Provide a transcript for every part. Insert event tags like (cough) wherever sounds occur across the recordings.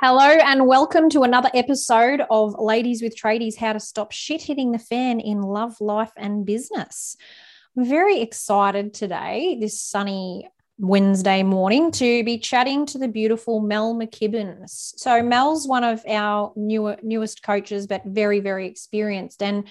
Hello and welcome to another episode of Ladies with Tradies How to Stop Shit Hitting the Fan in Love, Life, and Business. I'm very excited today, this sunny Wednesday morning, to be chatting to the beautiful Mel McKibbins. So, Mel's one of our newer, newest coaches, but very, very experienced. And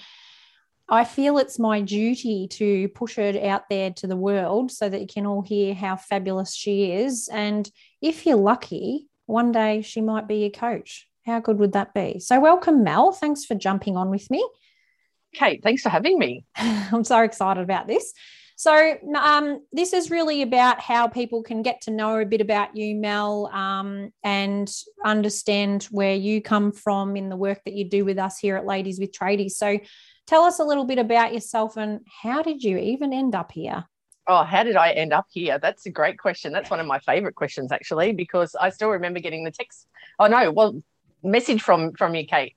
I feel it's my duty to push her out there to the world so that you can all hear how fabulous she is. And if you're lucky, one day she might be your coach. How good would that be? So, welcome, Mel. Thanks for jumping on with me. Kate, thanks for having me. (laughs) I'm so excited about this. So, um, this is really about how people can get to know a bit about you, Mel, um, and understand where you come from in the work that you do with us here at Ladies with Tradies. So, tell us a little bit about yourself and how did you even end up here? Oh, how did I end up here? That's a great question. That's one of my favorite questions, actually, because I still remember getting the text. Oh no, well, message from from you, Kate,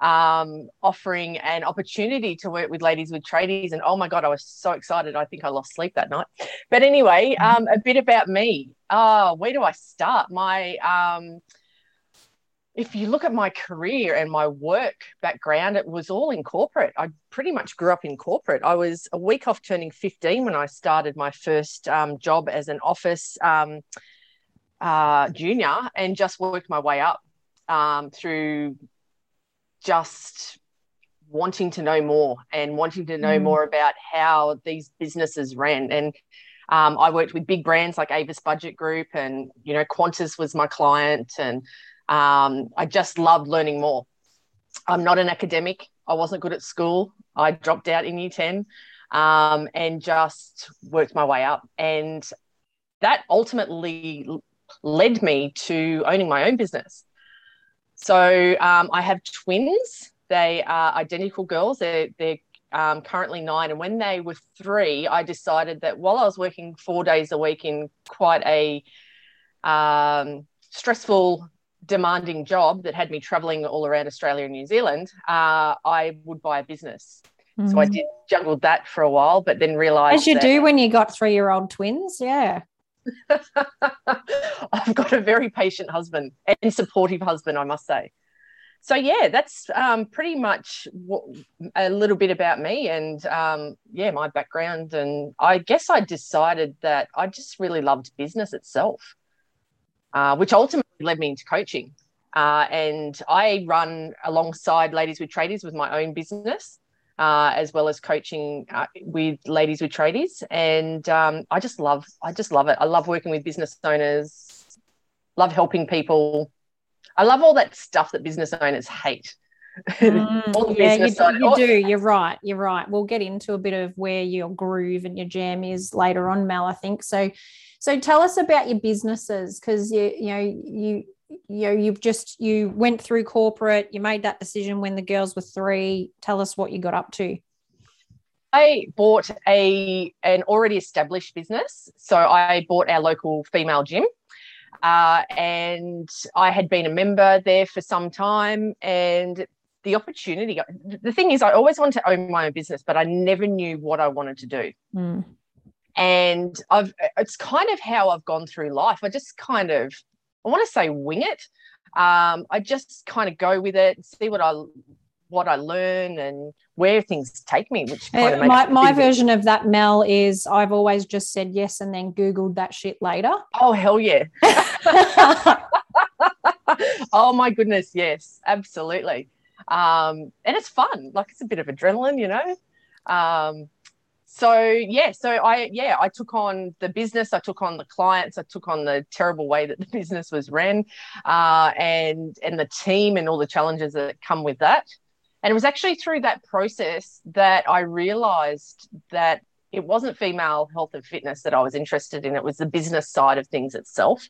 um, offering an opportunity to work with ladies with tradies, and oh my god, I was so excited. I think I lost sleep that night. But anyway, um, a bit about me. Oh, where do I start? My um, if you look at my career and my work background, it was all in corporate. I pretty much grew up in corporate. I was a week off turning 15 when I started my first um, job as an office um, uh, junior and just worked my way up um, through just wanting to know more and wanting to know mm. more about how these businesses ran. And um, I worked with big brands like Avis Budget Group and, you know, Qantas was my client and um, I just loved learning more. I'm not an academic. I wasn't good at school. I dropped out in year 10 um, and just worked my way up. And that ultimately led me to owning my own business. So um, I have twins. They are identical girls. They're, they're um, currently nine. And when they were three, I decided that while I was working four days a week in quite a um, stressful demanding job that had me traveling all around Australia and New Zealand, uh, I would buy a business. Mm. So I mm. did juggled that for a while, but then realized as you that, do when you got three year old twins, yeah. (laughs) I've got a very patient husband and supportive husband, I must say. So yeah, that's um, pretty much a little bit about me and um, yeah, my background. And I guess I decided that I just really loved business itself, uh, which ultimately led me into coaching. Uh, and I run alongside Ladies with Tradies with my own business, uh, as well as coaching uh, with Ladies with Tradies. And um, I just love, I just love it. I love working with business owners, love helping people. I love all that stuff that business owners hate. Mm, (laughs) yeah, you, do, you do. You're right. You're right. We'll get into a bit of where your groove and your jam is later on, Mel. I think so. So tell us about your businesses because you you know you you know you've just you went through corporate. You made that decision when the girls were three. Tell us what you got up to. I bought a an already established business. So I bought our local female gym. Uh, and I had been a member there for some time, and the opportunity. The thing is, I always wanted to own my own business, but I never knew what I wanted to do. Mm. And I've it's kind of how I've gone through life. I just kind of I want to say wing it. Um, I just kind of go with it, see what I what I learn and where things take me. Which uh, my my version of that, Mel, is I've always just said yes and then googled that shit later. Oh hell yeah! (laughs) oh my goodness, yes, absolutely um, and it's fun. Like it's a bit of adrenaline, you know. Um, so yeah, so I yeah I took on the business, I took on the clients, I took on the terrible way that the (laughs) business was ran, uh, and and the team and all the challenges that come with that. And it was actually through that process that I realized that it wasn't female health and fitness that I was interested in. It was the business side of things itself.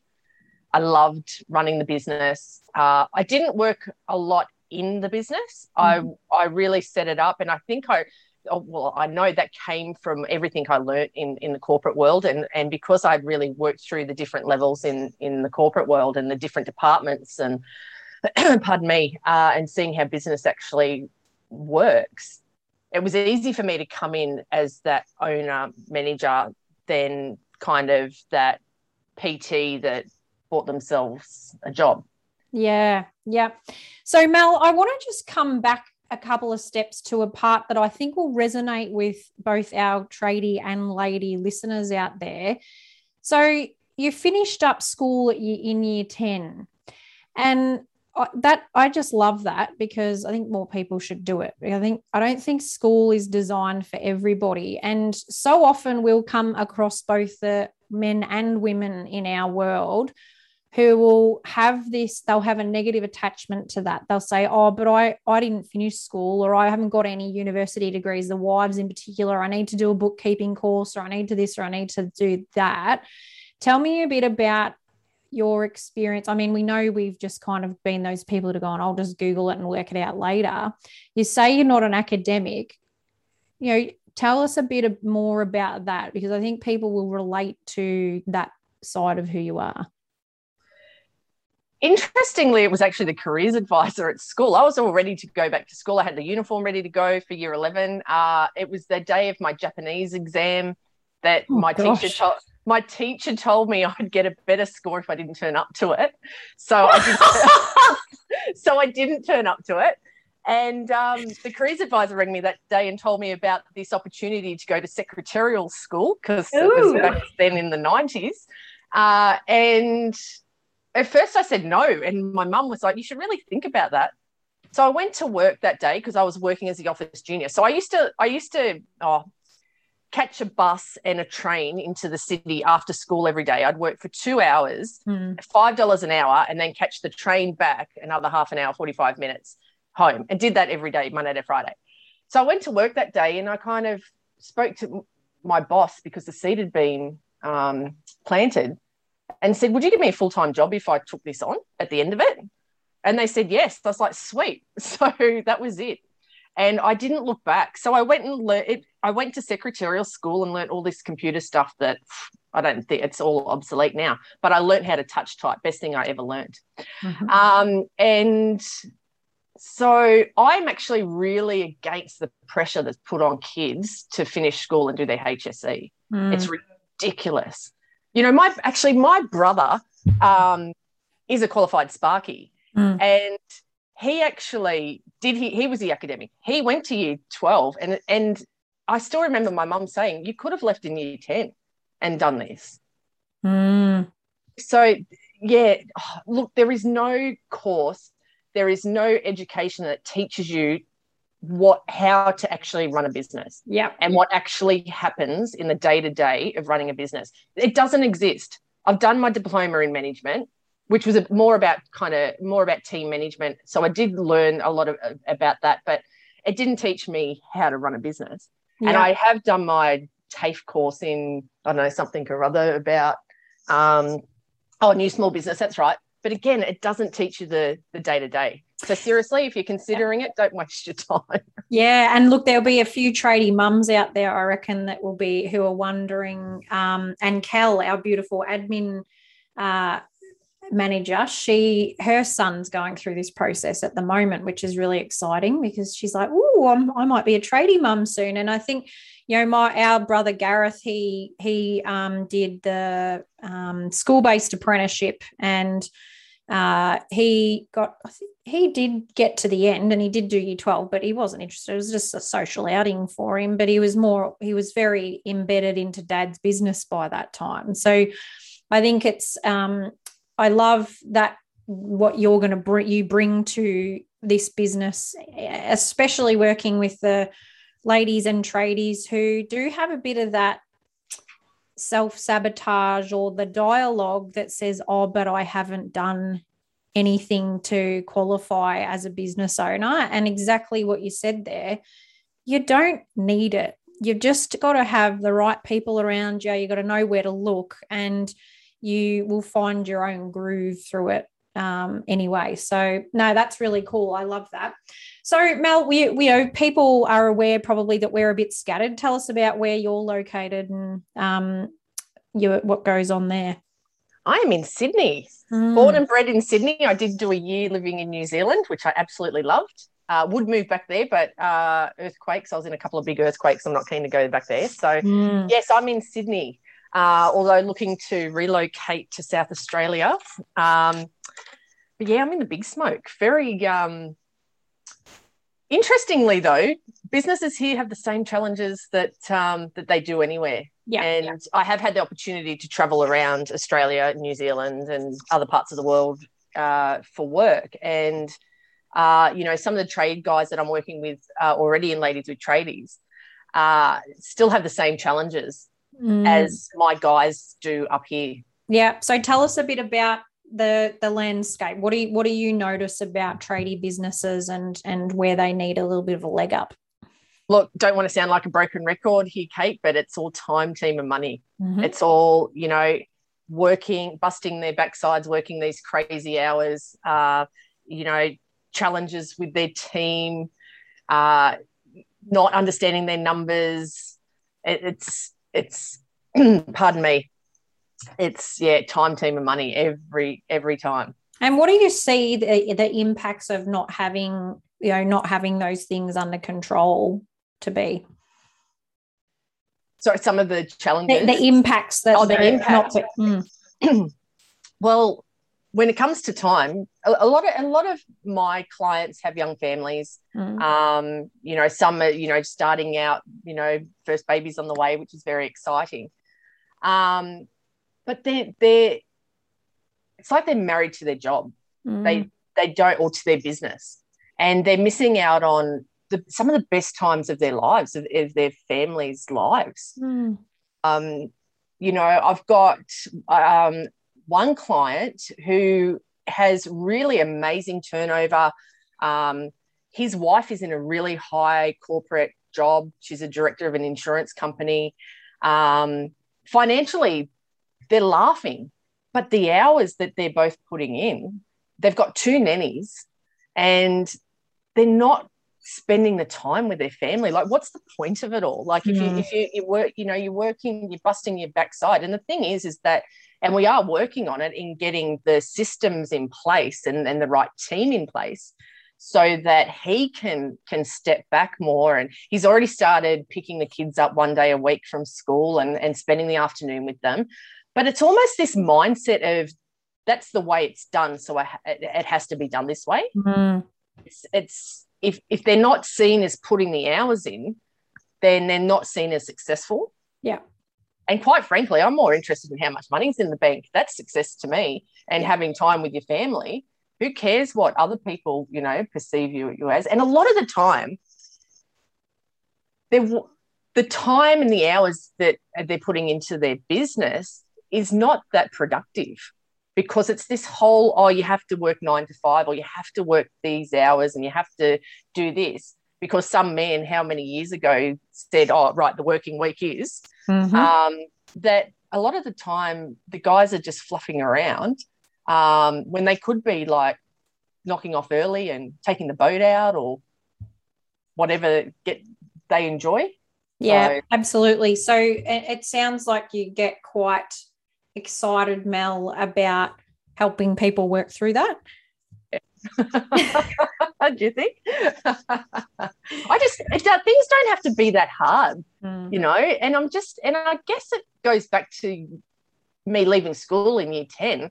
I loved running the business. Uh, I didn't work a lot in the business. Mm-hmm. I I really set it up, and I think I oh, well I know that came from everything I learned in in the corporate world, and and because I'd really worked through the different levels in in the corporate world and the different departments, and (clears throat) pardon me, uh, and seeing how business actually works. It was easy for me to come in as that owner manager, then kind of that PT that bought themselves a job. Yeah, yeah. So, Mel, I want to just come back a couple of steps to a part that I think will resonate with both our tradie and lady listeners out there. So, you finished up school in year 10, and that I just love that because I think more people should do it. I think I don't think school is designed for everybody, and so often we'll come across both the men and women in our world who will have this they'll have a negative attachment to that. They'll say oh but i i didn't finish school or i haven't got any university degrees. The wives in particular i need to do a bookkeeping course or i need to this or i need to do that. Tell me a bit about your experience. I mean we know we've just kind of been those people that are going i'll just google it and work it out later. You say you're not an academic. You know tell us a bit more about that because i think people will relate to that side of who you are interestingly, it was actually the careers advisor at school. I was all ready to go back to school. I had the uniform ready to go for year 11. Uh, it was the day of my Japanese exam that oh, my gosh. teacher told my teacher told me (laughs) I'd get a better score if I didn't turn up to it. So I (laughs) didn't, so I didn't turn up to it. And um, the careers advisor rang me that day and told me about this opportunity to go to secretarial school because it was back then in the 90s. Uh, and at first I said no. And my mum was like, you should really think about that. So I went to work that day because I was working as the office junior. So I used to, I used to, oh, catch a bus and a train into the city after school every day. I'd work for two hours, mm. $5 an hour, and then catch the train back another half an hour, 45 minutes home, and did that every day, Monday to Friday. So I went to work that day and I kind of spoke to my boss because the seed had been um, planted and said, Would you give me a full time job if I took this on at the end of it? And they said, Yes. I was like, Sweet. (laughs) So that was it. And I didn't look back. So I went and learned. I went to secretarial school and learned all this computer stuff that (sighs) I don't think it's all obsolete now, but I learned how to touch type. Best thing I ever learned. Mm-hmm. Um, and so I'm actually really against the pressure that's put on kids to finish school and do their HSC. Mm. It's ridiculous. You know, my actually my brother um, is a qualified Sparky, mm. and he actually did. He he was the academic. He went to year twelve, and and I still remember my mum saying, "You could have left in year ten and done this." Mm. So yeah, (sighs) look, there is no course, there is no education that teaches you what how to actually run a business yeah and what actually happens in the day to day of running a business. It doesn't exist. I've done my diploma in management which was more about kind of more about team management. So i did learn a lot of about that but it didn't teach me how to run a business. Yeah. and i have done my tafe course in i don't know something or other about um oh new small business that's right but again it doesn't teach you the the day to day so seriously, if you're considering it, don't waste your time. (laughs) Yeah, and look, there'll be a few tradie mums out there, I reckon, that will be who are wondering. Um, and Cal, our beautiful admin uh, manager, she her son's going through this process at the moment, which is really exciting because she's like, "Oh, I might be a tradie mum soon." And I think, you know, my our brother Gareth, he he um, did the um, school based apprenticeship and uh, he got, I think he did get to the end and he did do year 12, but he wasn't interested. It was just a social outing for him, but he was more, he was very embedded into dad's business by that time. So I think it's, um, I love that what you're going to bring, you bring to this business, especially working with the ladies and tradies who do have a bit of that self sabotage or the dialogue that says, Oh, but I haven't done anything to qualify as a business owner. And exactly what you said there, you don't need it. You've just got to have the right people around you. You've got to know where to look, and you will find your own groove through it um, anyway. So no, that's really cool. I love that. So Mel, we, we know people are aware probably that we're a bit scattered. Tell us about where you're located and um, you, what goes on there. I am in Sydney, mm. born and bred in Sydney. I did do a year living in New Zealand, which I absolutely loved. Uh, would move back there, but uh, earthquakes. I was in a couple of big earthquakes. I'm not keen to go back there. So, mm. yes, I'm in Sydney. Uh, although looking to relocate to South Australia. Um, but yeah, I'm in the big smoke. Very um, interestingly, though, businesses here have the same challenges that um, that they do anywhere. Yeah, and yeah. I have had the opportunity to travel around Australia, New Zealand, and other parts of the world uh, for work. And uh, you know, some of the trade guys that I'm working with uh, already in Ladies with Tradies uh, still have the same challenges mm. as my guys do up here. Yeah. So tell us a bit about the the landscape. What do you what do you notice about tradie businesses and and where they need a little bit of a leg up? Look, don't want to sound like a broken record here, Kate, but it's all time, team, and money. Mm-hmm. It's all you know, working, busting their backsides, working these crazy hours. Uh, you know, challenges with their team, uh, not understanding their numbers. It, it's it's (clears throat) pardon me it's yeah time team and money every every time and what do you see the, the impacts of not having you know not having those things under control to be sorry some of the challenges the, the impacts that oh, the impact. Not, mm. (clears throat) well when it comes to time a, a, lot of a lot of my clients have young families mm. um you know some are you know starting out you know first babies on the way which is very exciting um but they're they're it's like they're married to their job. Mm. They they don't or to their business, and they're missing out on the, some of the best times of their lives of, of their families' lives. Mm. Um, you know, I've got um, one client who has really amazing turnover. Um, his wife is in a really high corporate job. She's a director of an insurance company. Um, financially, they're laughing. But the hours that they're both putting in, they've got two nannies and they're not spending the time with their family. Like, what's the point of it all? Like, if you if you, you work, you know, you're working, you're busting your backside. And the thing is, is that, and we are working on it in getting the systems in place and, and the right team in place so that he can can step back more and he's already started picking the kids up one day a week from school and, and spending the afternoon with them but it's almost this mindset of that's the way it's done so I, it has to be done this way mm. it's, it's if if they're not seen as putting the hours in then they're not seen as successful. Yeah. And quite frankly i'm more interested in how much money's in the bank. That's success to me. And yeah. having time with your family who cares what other people you know perceive you, you as? And a lot of the time the time and the hours that they're putting into their business is not that productive because it's this whole oh you have to work nine to five or you have to work these hours and you have to do this. Because some man how many years ago said oh right the working week is mm-hmm. um, that a lot of the time the guys are just fluffing around um, when they could be like knocking off early and taking the boat out or whatever get they enjoy. Yeah so, absolutely. So it sounds like you get quite excited, Mel, about helping people work through that? (laughs) do you think? (laughs) I just things don't have to be that hard, mm. you know. And I'm just, and I guess it goes back to me leaving school in year ten.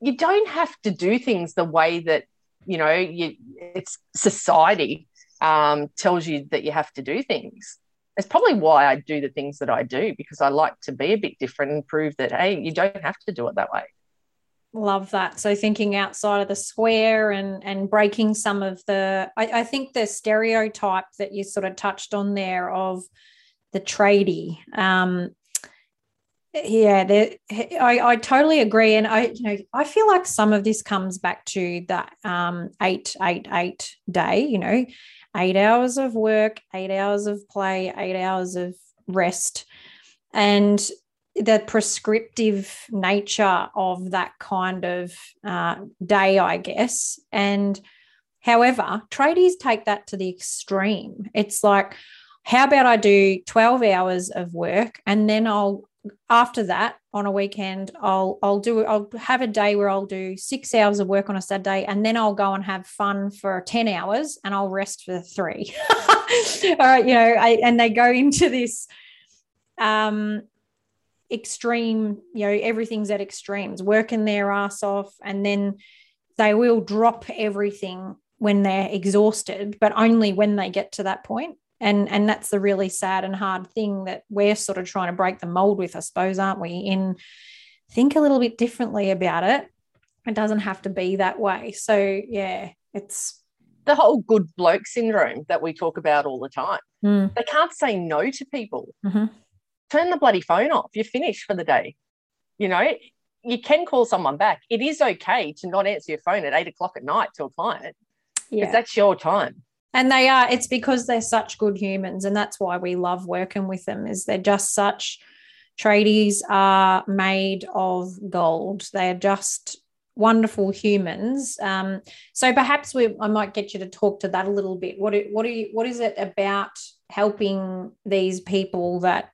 You don't have to do things the way that you know you. It's society um, tells you that you have to do things it's probably why I do the things that I do because I like to be a bit different and prove that hey, you don't have to do it that way. Love that. So thinking outside of the square and and breaking some of the I, I think the stereotype that you sort of touched on there of the tradie. Um, yeah, I, I totally agree, and I you know I feel like some of this comes back to that um, eight eight eight day. You know, eight hours of work, eight hours of play, eight hours of rest. And the prescriptive nature of that kind of uh, day, I guess. And however, tradies take that to the extreme. It's like, how about I do 12 hours of work and then I'll after that on a weekend i'll i'll do i'll have a day where i'll do six hours of work on a saturday and then i'll go and have fun for 10 hours and i'll rest for three (laughs) all right you know I, and they go into this um extreme, you know, everything's at extremes, working their ass off, and then they will drop everything when they're exhausted, but only when they get to that point. And, and that's the really sad and hard thing that we're sort of trying to break the mold with, I suppose, aren't we? In think a little bit differently about it. It doesn't have to be that way. So yeah, it's the whole good bloke syndrome that we talk about all the time. Mm. They can't say no to people. Mm-hmm. Turn the bloody phone off. You're finished for the day. You know, you can call someone back. It is okay to not answer your phone at eight o'clock at night to a client because yeah. that's your time. And they are, it's because they're such good humans. And that's why we love working with them, is they're just such tradies are made of gold. They're just wonderful humans. Um, so perhaps we, I might get you to talk to that a little bit. What what are you, what is it about helping these people that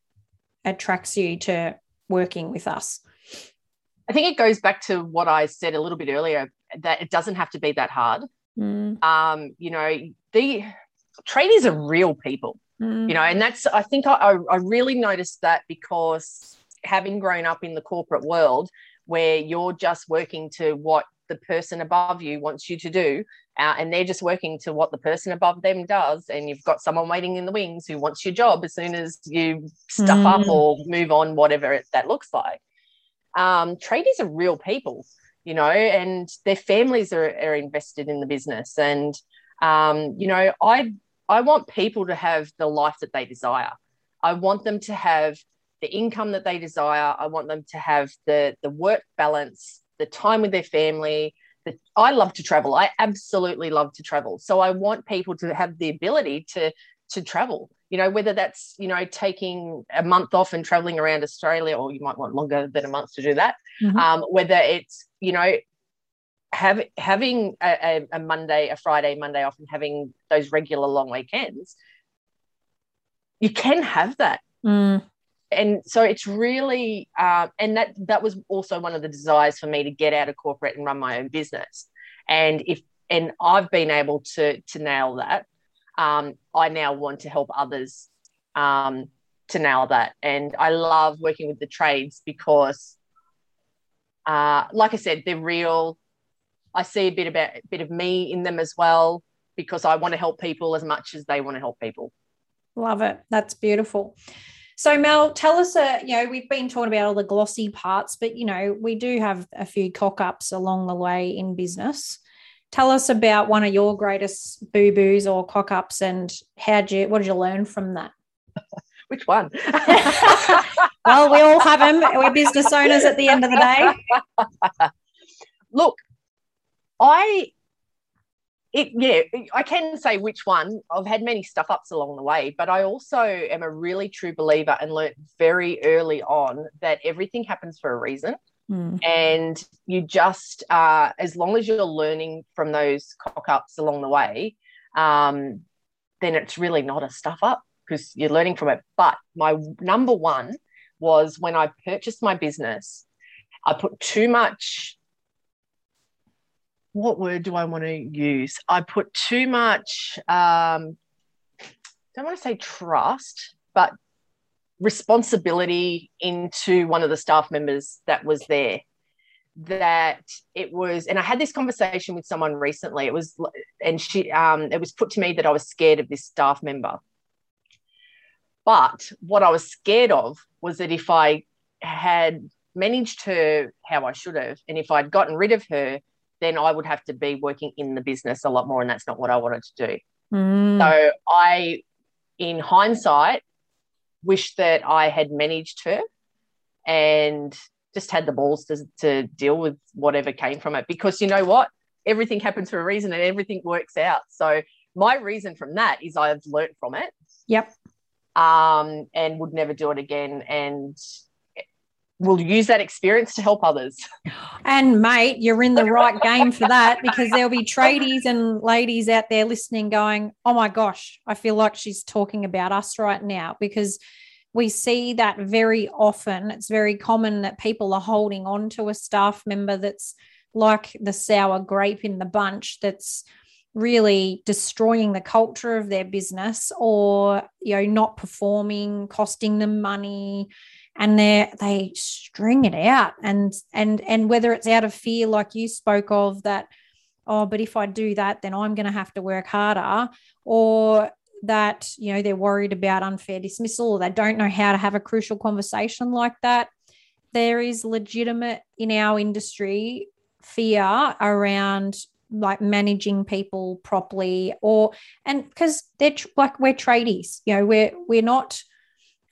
attracts you to working with us? I think it goes back to what I said a little bit earlier that it doesn't have to be that hard. Mm. Um, you know, the tradies are real people. Mm. You know, and that's I think I, I really noticed that because having grown up in the corporate world, where you're just working to what the person above you wants you to do uh, and they're just working to what the person above them does and you've got someone waiting in the wings who wants your job as soon as you stuff mm. up or move on whatever it, that looks like um, tradies are real people you know and their families are, are invested in the business and um, you know i i want people to have the life that they desire i want them to have the income that they desire. I want them to have the the work balance, the time with their family. The, I love to travel. I absolutely love to travel. So I want people to have the ability to to travel. You know, whether that's you know taking a month off and traveling around Australia, or you might want longer than a month to do that. Mm-hmm. Um, whether it's you know have, having a, a, Monday, a Friday, Monday off, and having those regular long weekends, you can have that. Mm. And so it's really uh, and that that was also one of the desires for me to get out of corporate and run my own business. And if and i've been able to to nail that. Um, i now want to help others um, to nail that. And i love working with the trades because uh, like i said they're real i see a bit about a bit of me in them as well because i want to help people as much as they want to help people love it that's beautiful so Mel, tell us, uh, you know, we've been talking about all the glossy parts, but you know, we do have a few cock ups along the way in business. Tell us about one of your greatest boo boos or cock ups, and how did you, what did you learn from that? (laughs) Which one? (laughs) well, we all have them. We're business owners at the end of the day. (laughs) Look, I it yeah i can say which one. I've had many stuff ups along the way but i also am a really true believer and learnt very early on that everything happens for a reason. Mm. and you just uh, as long as you're learning from those cock ups along the way um, then it's really not a stuff up because you're learning from it. But my number one was when i purchased my business i put too much what word do I want to use? I put too much, um, don't want to say trust, but responsibility into one of the staff members that was there. That it was, and I had this conversation with someone recently. It was, and she, um, it was put to me that I was scared of this staff member. But what I was scared of was that if I had managed her how I should have, and if I'd gotten rid of her, then I would have to be working in the business a lot more. And that's not what I wanted to do. Mm. So I, in hindsight, wish that I had managed her and just had the balls to, to deal with whatever came from it. Because you know what? Everything happens for a reason and everything works out. So my reason from that is I've learnt from it. Yep. Um, and would never do it again. And will use that experience to help others. And mate, you're in the (laughs) right game for that because there'll be tradies and ladies out there listening going, "Oh my gosh, I feel like she's talking about us right now" because we see that very often. It's very common that people are holding on to a staff member that's like the sour grape in the bunch that's really destroying the culture of their business or you know not performing costing them money and they they string it out. And and and whether it's out of fear like you spoke of that oh but if i do that then i'm going to have to work harder or that you know they're worried about unfair dismissal or they don't know how to have a crucial conversation like that. There is legitimate in our industry fear around like managing people properly or and because they're like we're tradies you know we're we're not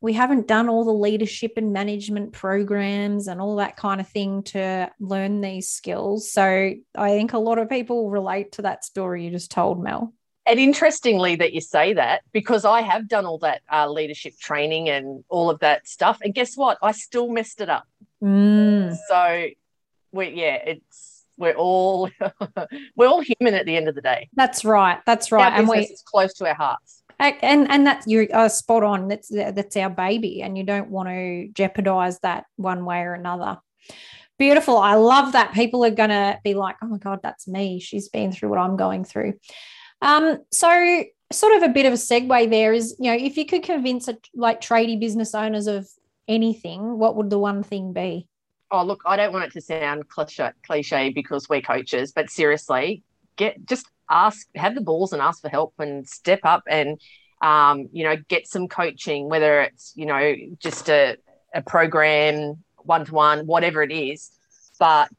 we haven't done all the leadership and management programs and all that kind of thing to learn these skills so i think a lot of people relate to that story you just told mel and interestingly that you say that because I have done all that uh, leadership training and all of that stuff, and guess what? I still messed it up. Mm. So, we yeah, it's we're all (laughs) we're all human at the end of the day. That's right. That's right. Our and we it's close to our hearts. And and that's you're uh, spot on. That's that's our baby, and you don't want to jeopardize that one way or another. Beautiful. I love that. People are going to be like, oh my God, that's me. She's been through what I'm going through. Um, so sort of a bit of a segue there is, you know, if you could convince a, like tradie business owners of anything, what would the one thing be? Oh, look, I don't want it to sound cliche, cliche because we're coaches, but seriously, get just ask, have the balls and ask for help and step up and, um, you know, get some coaching, whether it's, you know, just a, a program, one to one, whatever it is. But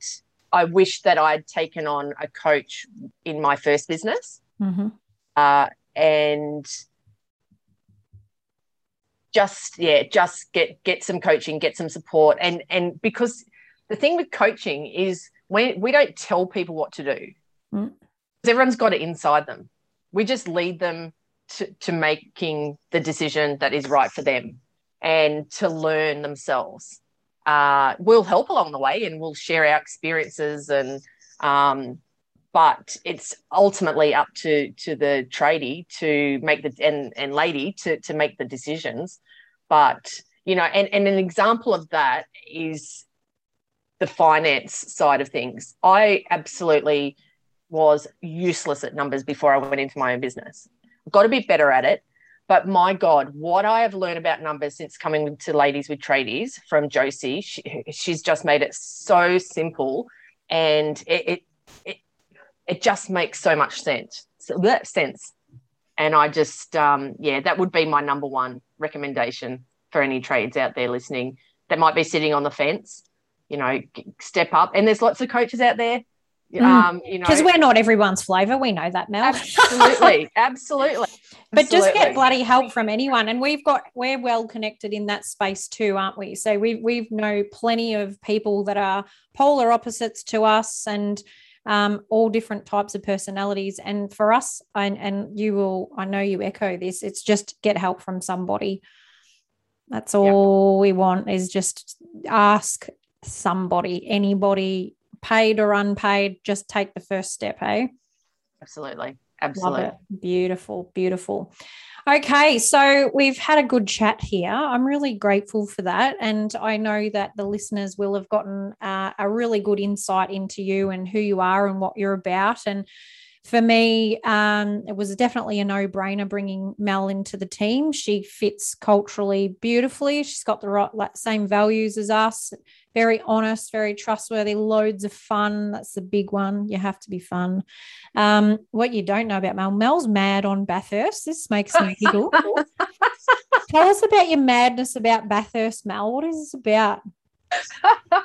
I wish that I'd taken on a coach in my first business mm-hmm. uh, and just yeah just get get some coaching get some support and and because the thing with coaching is when we don't tell people what to do mm. Everyone's got it inside them. We just lead them to, to making the decision that is right for them and to learn themselves. Uh, we'll help along the way and we'll share our experiences and um, but it's ultimately up to to the tradie to make the and and lady to to make the decisions. But you know and, and an example of that is the finance side of things. I absolutely was useless at numbers before i went into my own business i've got to be better at it but my god what i have learned about numbers since coming to ladies with tradies from josie she, she's just made it so simple and it, it, it it just makes so much sense. So that sense. And I just, um, yeah, that would be my number one recommendation for any trades out there listening that might be sitting on the fence. You know, step up. And there's lots of coaches out there. Mm. Um, you know, because we're not everyone's flavor. We know that, Mel. Absolutely, (laughs) absolutely. But absolutely. just get bloody help from anyone, and we've got we're well connected in that space too, aren't we? So we we know plenty of people that are polar opposites to us, and um, all different types of personalities. And for us, and, and you will, I know you echo this, it's just get help from somebody. That's all we want is just ask somebody, anybody, paid or unpaid, just take the first step, hey? Absolutely. Absolutely. Beautiful, beautiful. Okay, so we've had a good chat here. I'm really grateful for that. And I know that the listeners will have gotten uh, a really good insight into you and who you are and what you're about. And for me, um, it was definitely a no brainer bringing Mel into the team. She fits culturally beautifully. She's got the right, like, same values as us, very honest, very trustworthy, loads of fun. That's the big one. You have to be fun. Um, what you don't know about Mel, Mel's mad on Bathurst. This makes me giggle. (laughs) Tell us about your madness about Bathurst, Mel. What is this about? (laughs)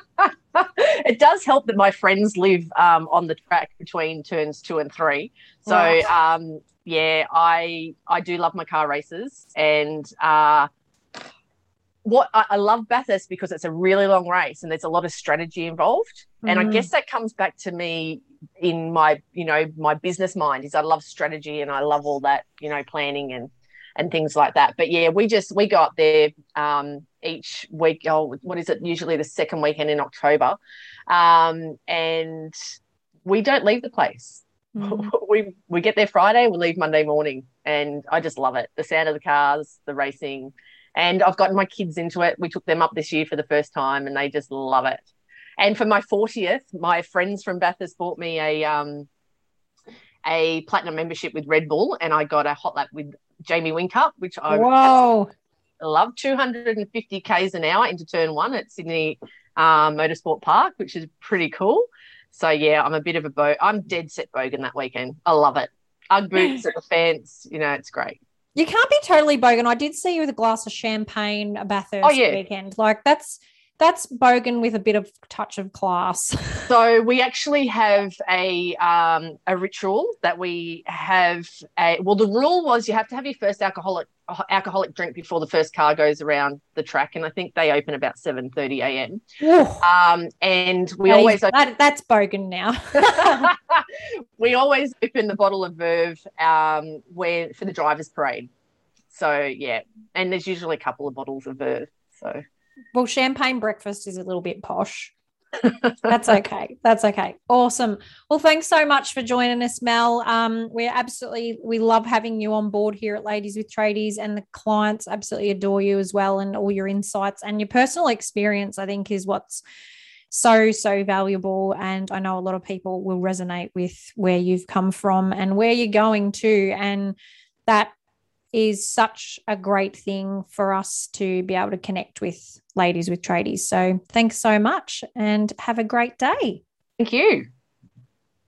it does help that my friends live um, on the track between turns two and three. So right. um, yeah, I I do love my car races, and uh, what I, I, love Bathurst because it's a really long race and there's a lot of strategy involved. Mm. And I mm. guess that comes back to me in my you know my business mind is I love strategy and I love all that you know planning and and things like that. But yeah, we just we go up there um, each week. Oh, what is it? Usually the second weekend in October, um, and we don't leave the place. Mm. (laughs) we we get there Friday, we leave Monday morning, and I just love it. The sound of the cars, the racing, and I've gotten my kids into it. We took them up this year for the first time, and they just love it. And for my 40th, my friends from Bathurst bought me a um, a platinum membership with Red Bull, and I got a hot lap with Jamie Whincup, which I whoa. love 250 k's an hour into turn one at Sydney um, Motorsport Park, which is pretty cool. So yeah, I'm a bit of a boat. I'm dead set bogan that weekend. I love it. Ugg boots at the fence. You know, it's great. You can't be totally bogan. I did see you with a glass of champagne a Bathurst oh, yeah. weekend. Like that's that's bogan with a bit of touch of class. (laughs) so we actually have a um, a ritual that we have. A, well, the rule was you have to have your first alcoholic alcoholic drink before the first car goes around the track, and I think they open about seven thirty a.m. Um, and we that always is, that, that's bogan now. (laughs) (laughs) we always open the bottle of Verve um, where for the drivers' parade. So yeah, and there's usually a couple of bottles of Verve. So well, champagne breakfast is a little bit posh. That's okay. That's okay. Awesome. Well, thanks so much for joining us, Mel. Um, we're absolutely we love having you on board here at Ladies with Tradies, and the clients absolutely adore you as well, and all your insights and your personal experience. I think is what's so so valuable, and I know a lot of people will resonate with where you've come from and where you're going to, and that is such a great thing for us to be able to connect with ladies with tradies. So thanks so much and have a great day. Thank you.